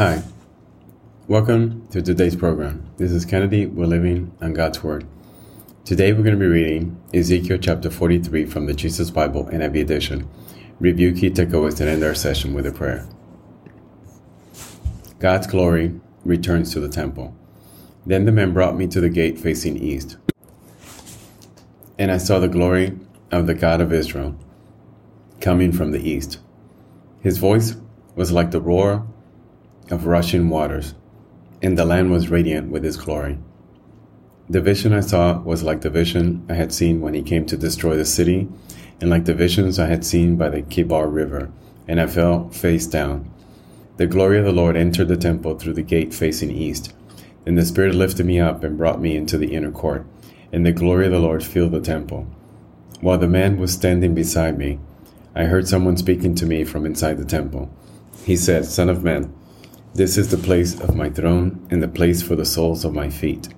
Hi, welcome to today's program. This is Kennedy. We're living on God's Word. Today we're going to be reading Ezekiel chapter 43 from the Jesus Bible NIV edition. Review key takeaways and end our session with a prayer. God's glory returns to the temple. Then the man brought me to the gate facing east. And I saw the glory of the God of Israel coming from the east. His voice was like the roar of rushing waters, and the land was radiant with his glory. The vision I saw was like the vision I had seen when he came to destroy the city, and like the visions I had seen by the Kebar River, and I fell face down. The glory of the Lord entered the temple through the gate facing east. Then the Spirit lifted me up and brought me into the inner court, and the glory of the Lord filled the temple. While the man was standing beside me, I heard someone speaking to me from inside the temple. He said, Son of man, this is the place of my throne and the place for the soles of my feet.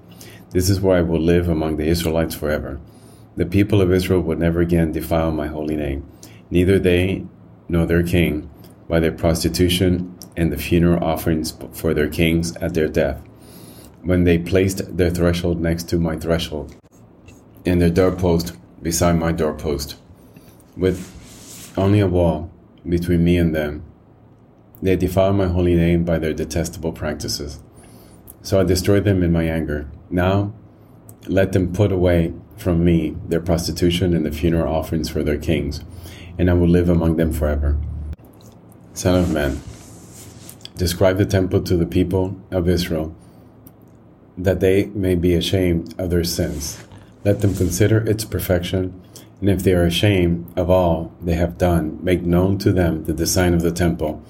This is where I will live among the Israelites forever. The people of Israel will never again defile my holy name, neither they nor their king, by their prostitution and the funeral offerings for their kings at their death. When they placed their threshold next to my threshold, and their doorpost beside my doorpost, with only a wall between me and them, they defile my holy name by their detestable practices. So I destroyed them in my anger. Now let them put away from me their prostitution and the funeral offerings for their kings, and I will live among them forever. Son of man, describe the temple to the people of Israel, that they may be ashamed of their sins. Let them consider its perfection, and if they are ashamed of all they have done, make known to them the design of the temple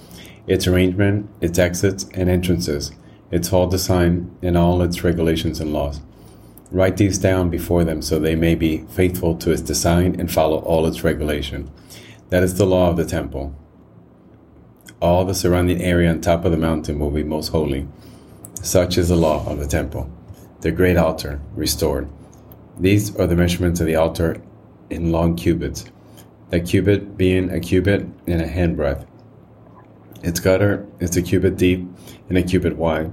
its arrangement, its exits and entrances, its hall design, and all its regulations and laws. Write these down before them so they may be faithful to its design and follow all its regulation. That is the law of the temple. All the surrounding area on top of the mountain will be most holy. Such is the law of the temple. The great altar, restored. These are the measurements of the altar in long cubits, the cubit being a cubit and a handbreadth its gutter is a cubit deep and a cubit wide,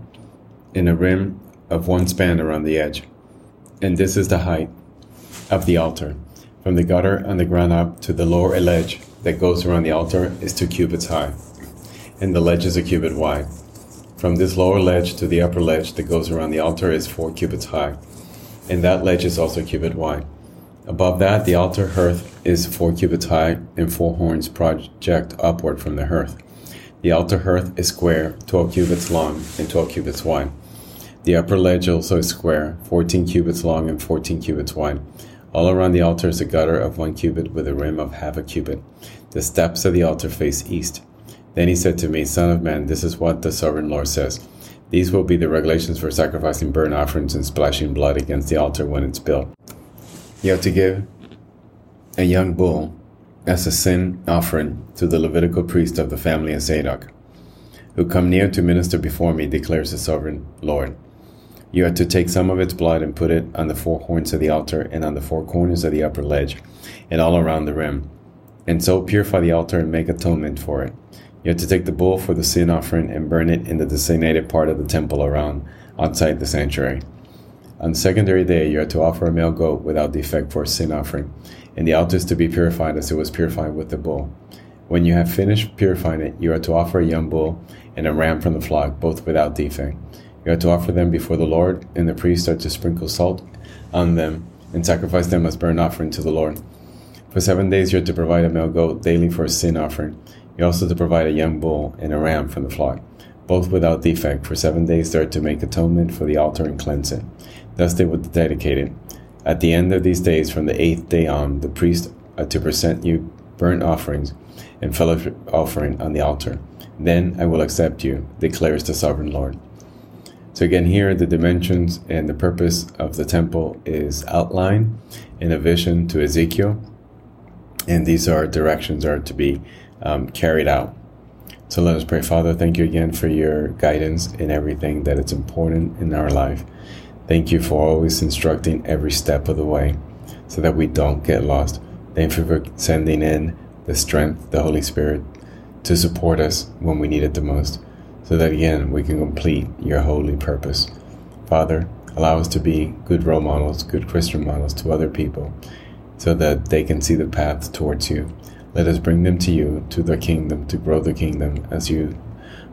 in a rim of one span around the edge. And this is the height of the altar. From the gutter on the ground up to the lower ledge that goes around the altar is two cubits high, and the ledge is a cubit wide. From this lower ledge to the upper ledge that goes around the altar is four cubits high, and that ledge is also a cubit wide. Above that, the altar hearth is four cubits high, and four horns project upward from the hearth. The altar hearth is square, 12 cubits long and 12 cubits wide. The upper ledge also is square, 14 cubits long and 14 cubits wide. All around the altar is a gutter of one cubit with a rim of half a cubit. The steps of the altar face east. Then he said to me, Son of man, this is what the sovereign Lord says. These will be the regulations for sacrificing burnt offerings and splashing blood against the altar when it's built. You have to give a young bull as a sin offering to the Levitical priest of the family of Zadok, who come near to minister before me, declares the sovereign Lord. You are to take some of its blood and put it on the four horns of the altar and on the four corners of the upper ledge and all around the rim, and so purify the altar and make atonement for it. You are to take the bull for the sin offering and burn it in the designated part of the temple around outside the sanctuary. On the secondary day, you are to offer a male goat without defect for a sin offering, and the altar is to be purified as it was purified with the bull. When you have finished purifying it, you are to offer a young bull and a ram from the flock, both without defect. You are to offer them before the Lord, and the priests are to sprinkle salt on them and sacrifice them as burnt offering to the Lord. For seven days you are to provide a male goat daily for a sin offering. You also to provide a young bull and a ram from the flock, both without defect. For seven days they are to make atonement for the altar and cleanse it. Thus they would dedicate it. At the end of these days, from the eighth day on, the priest are to present you burnt offerings and fellowship offering on the altar. Then I will accept you, declares the sovereign Lord. So again, here the dimensions and the purpose of the temple is outlined in a vision to Ezekiel, and these are directions are to be um, carried out. So let us pray, Father. Thank you again for your guidance in everything that is important in our life. Thank you for always instructing every step of the way so that we don't get lost. Thank you for sending in the strength, the Holy Spirit, to support us when we need it the most. so that again we can complete your holy purpose. Father, allow us to be good role models, good Christian models to other people, so that they can see the path towards you. Let us bring them to you, to the kingdom, to grow the kingdom as you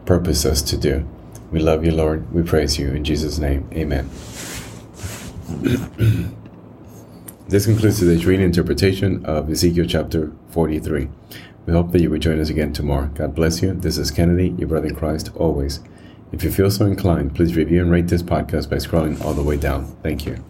purpose us to do. We love you, Lord. We praise you. In Jesus' name, amen. this concludes today's reading interpretation of Ezekiel chapter 43. We hope that you will join us again tomorrow. God bless you. This is Kennedy, your brother in Christ, always. If you feel so inclined, please review and rate this podcast by scrolling all the way down. Thank you.